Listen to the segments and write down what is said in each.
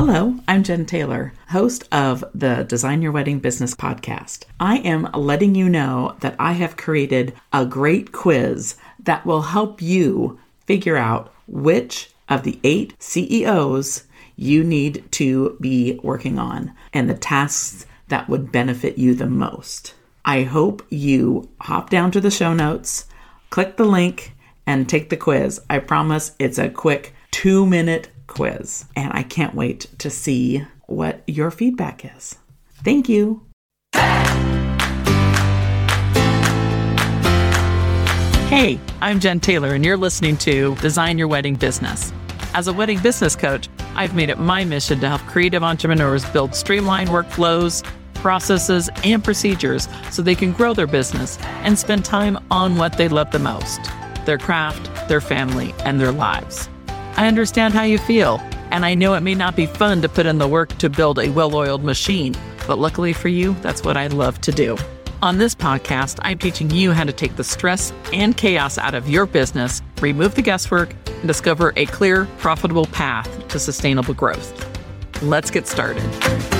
Hello, I'm Jen Taylor, host of the Design Your Wedding Business podcast. I am letting you know that I have created a great quiz that will help you figure out which of the eight CEOs you need to be working on and the tasks that would benefit you the most. I hope you hop down to the show notes, click the link, and take the quiz. I promise it's a quick two minute quiz, and I can't wait to see what your feedback is. Thank you. Hey, I'm Jen Taylor, and you're listening to Design Your Wedding Business. As a wedding business coach, I've made it my mission to help creative entrepreneurs build streamlined workflows, processes, and procedures so they can grow their business and spend time on what they love the most their craft, their family, and their lives. I understand how you feel, and I know it may not be fun to put in the work to build a well oiled machine, but luckily for you, that's what I love to do. On this podcast, I'm teaching you how to take the stress and chaos out of your business, remove the guesswork, and discover a clear, profitable path to sustainable growth. Let's get started.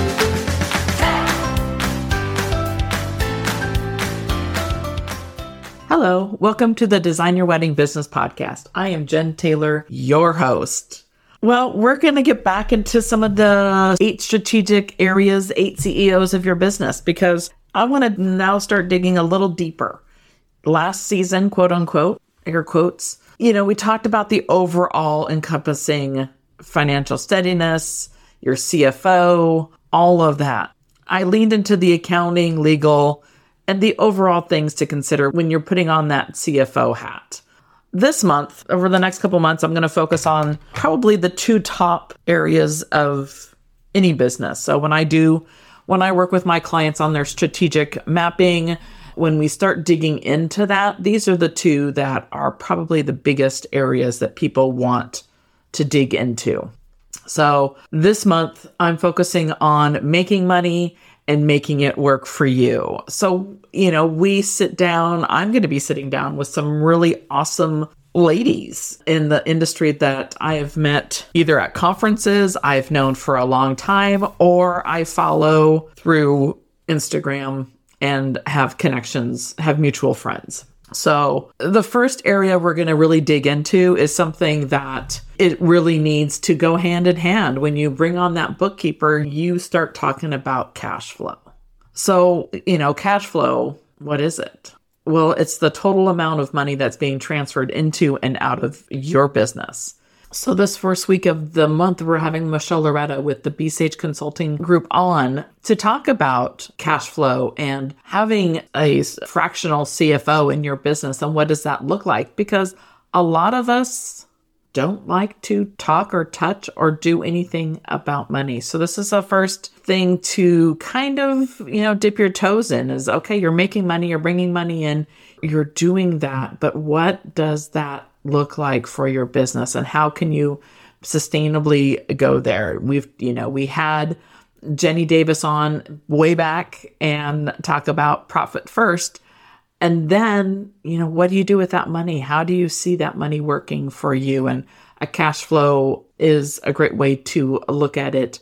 Hello, welcome to the Design Your Wedding Business Podcast. I am Jen Taylor, your host. Well, we're going to get back into some of the eight strategic areas, eight CEOs of your business, because I want to now start digging a little deeper. Last season, quote unquote, air quotes, you know, we talked about the overall encompassing financial steadiness, your CFO, all of that. I leaned into the accounting, legal, and the overall things to consider when you're putting on that CFO hat. This month, over the next couple months, I'm going to focus on probably the two top areas of any business. So when I do, when I work with my clients on their strategic mapping, when we start digging into that, these are the two that are probably the biggest areas that people want to dig into. So this month, I'm focusing on making money and making it work for you. So, you know, we sit down, I'm going to be sitting down with some really awesome ladies in the industry that I have met either at conferences I've known for a long time or I follow through Instagram and have connections, have mutual friends. So, the first area we're going to really dig into is something that it really needs to go hand in hand. When you bring on that bookkeeper, you start talking about cash flow. So, you know, cash flow, what is it? Well, it's the total amount of money that's being transferred into and out of your business. So, this first week of the month, we're having Michelle Loretta with the B Sage Consulting Group on to talk about cash flow and having a fractional CFO in your business and what does that look like? Because a lot of us don't like to talk or touch or do anything about money. So this is a first thing to kind of, you know, dip your toes in is okay, you're making money, you're bringing money in, you're doing that, but what does that look like for your business and how can you sustainably go there? We've, you know, we had Jenny Davis on way back and talk about profit first. And then, you know, what do you do with that money? How do you see that money working for you? And a cash flow is a great way to look at it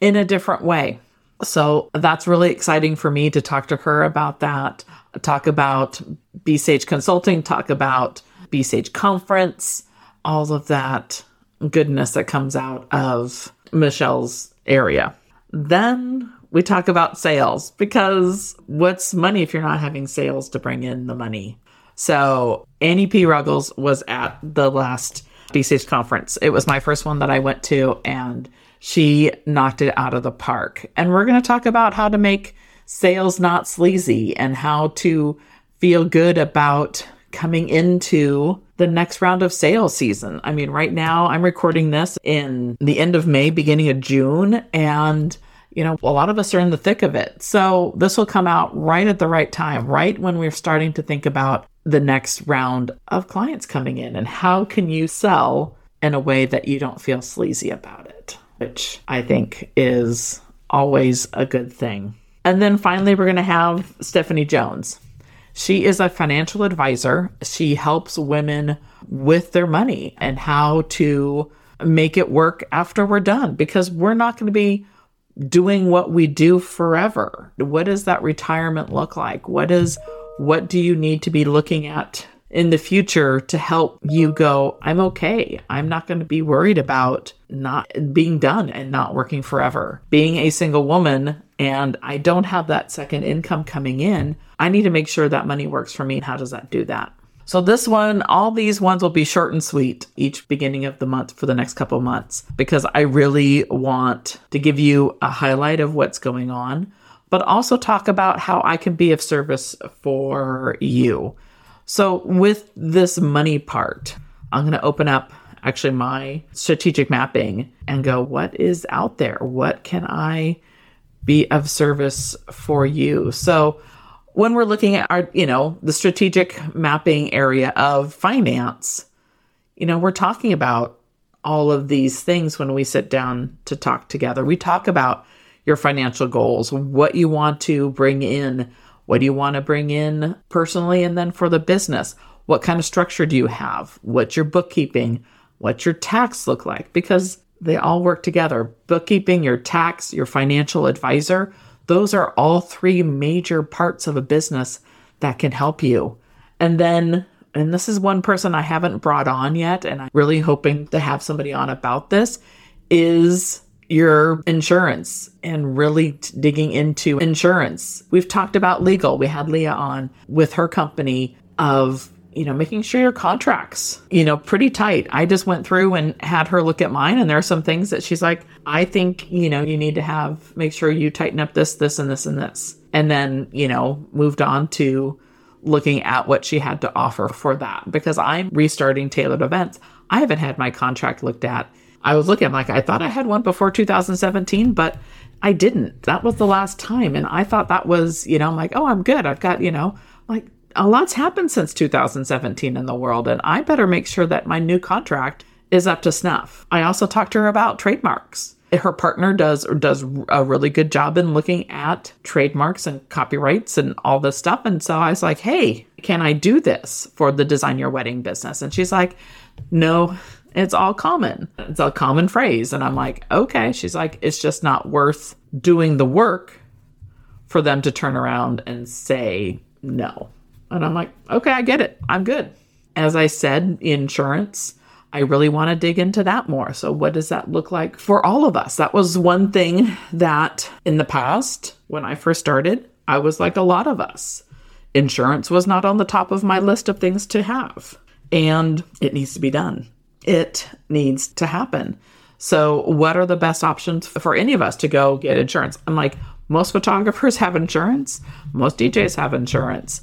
in a different way. So that's really exciting for me to talk to her about that, talk about B Sage Consulting, talk about B Sage Conference, all of that goodness that comes out of Michelle's area. Then we talk about sales because what's money if you're not having sales to bring in the money? So Annie P. Ruggles was at the last B Sage conference. It was my first one that I went to and she knocked it out of the park. And we're going to talk about how to make sales not sleazy and how to feel good about coming into the next round of sales season. I mean, right now I'm recording this in the end of May, beginning of June, and you know, a lot of us are in the thick of it. So this will come out right at the right time, right when we're starting to think about the next round of clients coming in and how can you sell in a way that you don't feel sleazy about it, which I think is always a good thing. And then finally, we're going to have Stephanie Jones. She is a financial advisor. She helps women with their money and how to make it work after we're done because we're not going to be doing what we do forever. What does that retirement look like? What is what do you need to be looking at in the future to help you go, I'm okay. I'm not going to be worried about not being done and not working forever. Being a single woman and I don't have that second income coming in, I need to make sure that money works for me. How does that do that? So this one, all these ones will be short and sweet each beginning of the month for the next couple months because I really want to give you a highlight of what's going on, but also talk about how I can be of service for you. So with this money part, I'm going to open up actually my strategic mapping and go, what is out there? What can I be of service for you? So when we're looking at our, you know, the strategic mapping area of finance, you know, we're talking about all of these things when we sit down to talk together. We talk about your financial goals, what you want to bring in, what do you want to bring in personally, and then for the business, what kind of structure do you have? What's your bookkeeping? What's your tax look like? Because they all work together. Bookkeeping, your tax, your financial advisor, those are all three major parts of a business that can help you. And then, and this is one person I haven't brought on yet, and I'm really hoping to have somebody on about this, is your insurance and really t- digging into insurance. We've talked about legal. We had Leah on with her company of you know, making sure your contracts, you know, pretty tight. I just went through and had her look at mine and there are some things that she's like, I think, you know, you need to have make sure you tighten up this, this and this and this. And then, you know, moved on to looking at what she had to offer for that because I'm restarting tailored events. I haven't had my contract looked at. I was looking, I'm like, I thought I had one before 2017, but I didn't. That was the last time. And I thought that was, you know, I'm like, oh, I'm good. I've got, you know, like a lot's happened since 2017 in the world, and I better make sure that my new contract is up to snuff. I also talked to her about trademarks. Her partner does does a really good job in looking at trademarks and copyrights and all this stuff. And so I was like, "Hey, can I do this for the design your wedding business?" And she's like, "No, it's all common. It's a common phrase." And I'm like, "Okay." She's like, "It's just not worth doing the work for them to turn around and say no." And I'm like, okay, I get it. I'm good. As I said, insurance, I really want to dig into that more. So, what does that look like for all of us? That was one thing that in the past, when I first started, I was like a lot of us. Insurance was not on the top of my list of things to have, and it needs to be done. It needs to happen. So, what are the best options for any of us to go get insurance? I'm like, most photographers have insurance, most DJs have insurance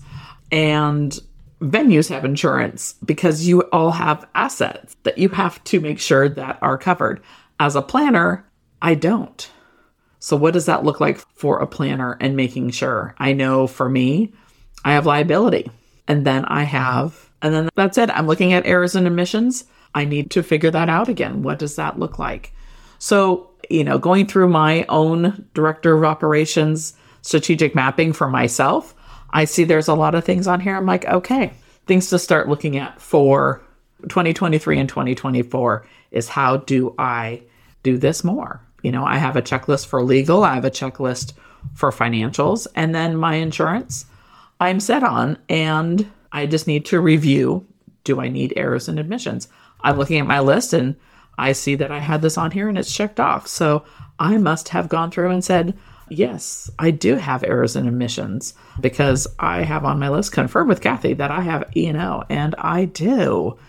and venues have insurance because you all have assets that you have to make sure that are covered. As a planner, I don't. So, what does that look like for a planner and making sure? I know for me, I have liability, and then I have, and then that's it. I'm looking at errors and omissions. I need to figure that out again. What does that look like? So, you know, going through my own director of operations strategic mapping for myself, I see there's a lot of things on here. I'm like, okay, things to start looking at for 2023 and 2024 is how do I do this more? You know, I have a checklist for legal, I have a checklist for financials, and then my insurance I'm set on, and I just need to review do I need errors and omissions? I'm looking at my list and I see that I had this on here and it's checked off. So I must have gone through and said, Yes, I do have errors and omissions because I have on my list confirmed with Kathy that I have E and O, and I do.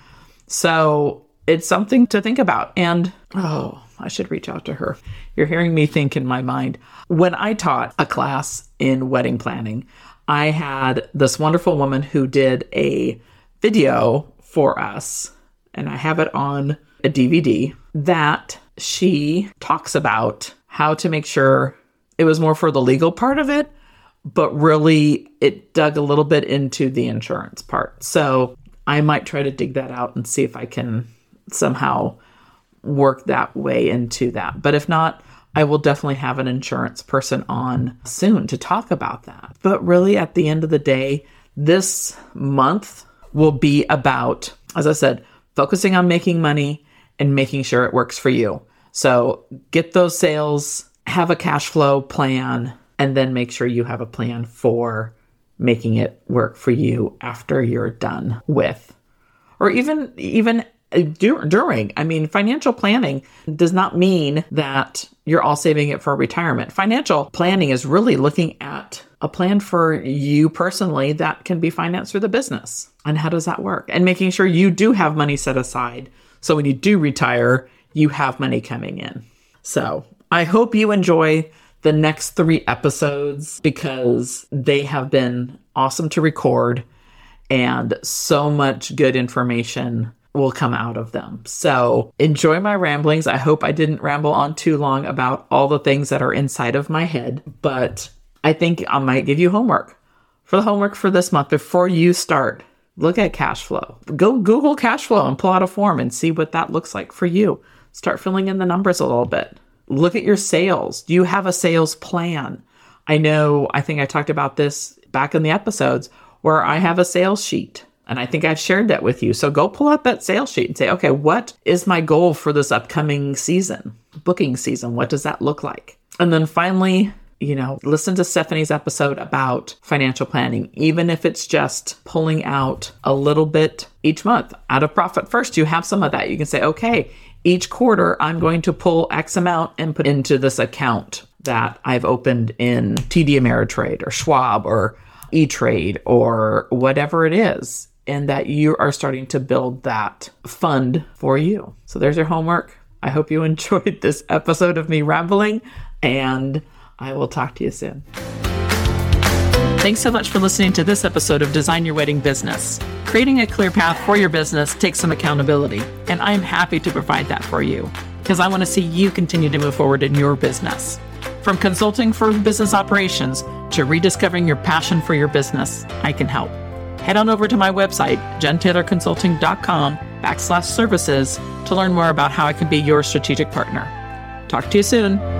So it's something to think about. And oh, I should reach out to her. You're hearing me think in my mind. When I taught a class in wedding planning, I had this wonderful woman who did a video for us, and I have it on a DVD that she talks about how to make sure it was more for the legal part of it, but really it dug a little bit into the insurance part. So I might try to dig that out and see if I can somehow work that way into that. But if not, I will definitely have an insurance person on soon to talk about that. But really, at the end of the day, this month will be about, as I said, focusing on making money and making sure it works for you. So get those sales, have a cash flow plan, and then make sure you have a plan for making it work for you after you're done with or even even uh, during. I mean, financial planning does not mean that you're all saving it for retirement. Financial planning is really looking at a plan for you personally that can be financed through the business. And how does that work? And making sure you do have money set aside. So when you do retire, you have money coming in. So I hope you enjoy the next three episodes because they have been awesome to record and so much good information will come out of them. So enjoy my ramblings. I hope I didn't ramble on too long about all the things that are inside of my head, but I think I might give you homework. For the homework for this month, before you start, look at cash flow. Go Google cash flow and pull out a form and see what that looks like for you. Start filling in the numbers a little bit. Look at your sales. Do you have a sales plan? I know, I think I talked about this back in the episodes where I have a sales sheet and I think I've shared that with you. So go pull out that sales sheet and say, okay, what is my goal for this upcoming season, booking season? What does that look like? And then finally, you know, listen to Stephanie's episode about financial planning, even if it's just pulling out a little bit each month out of profit first. You have some of that. You can say, okay, each quarter I'm going to pull X amount and put into this account that I've opened in TD Ameritrade or Schwab or E Trade or whatever it is and that you are starting to build that fund for you. So there's your homework. I hope you enjoyed this episode of me rambling, and I will talk to you soon. Thanks so much for listening to this episode of Design Your Wedding Business. Creating a clear path for your business takes some accountability, and I'm happy to provide that for you because I want to see you continue to move forward in your business. From consulting for business operations to rediscovering your passion for your business, I can help head on over to my website, jentaylorconsulting.com backslash services to learn more about how I can be your strategic partner. Talk to you soon.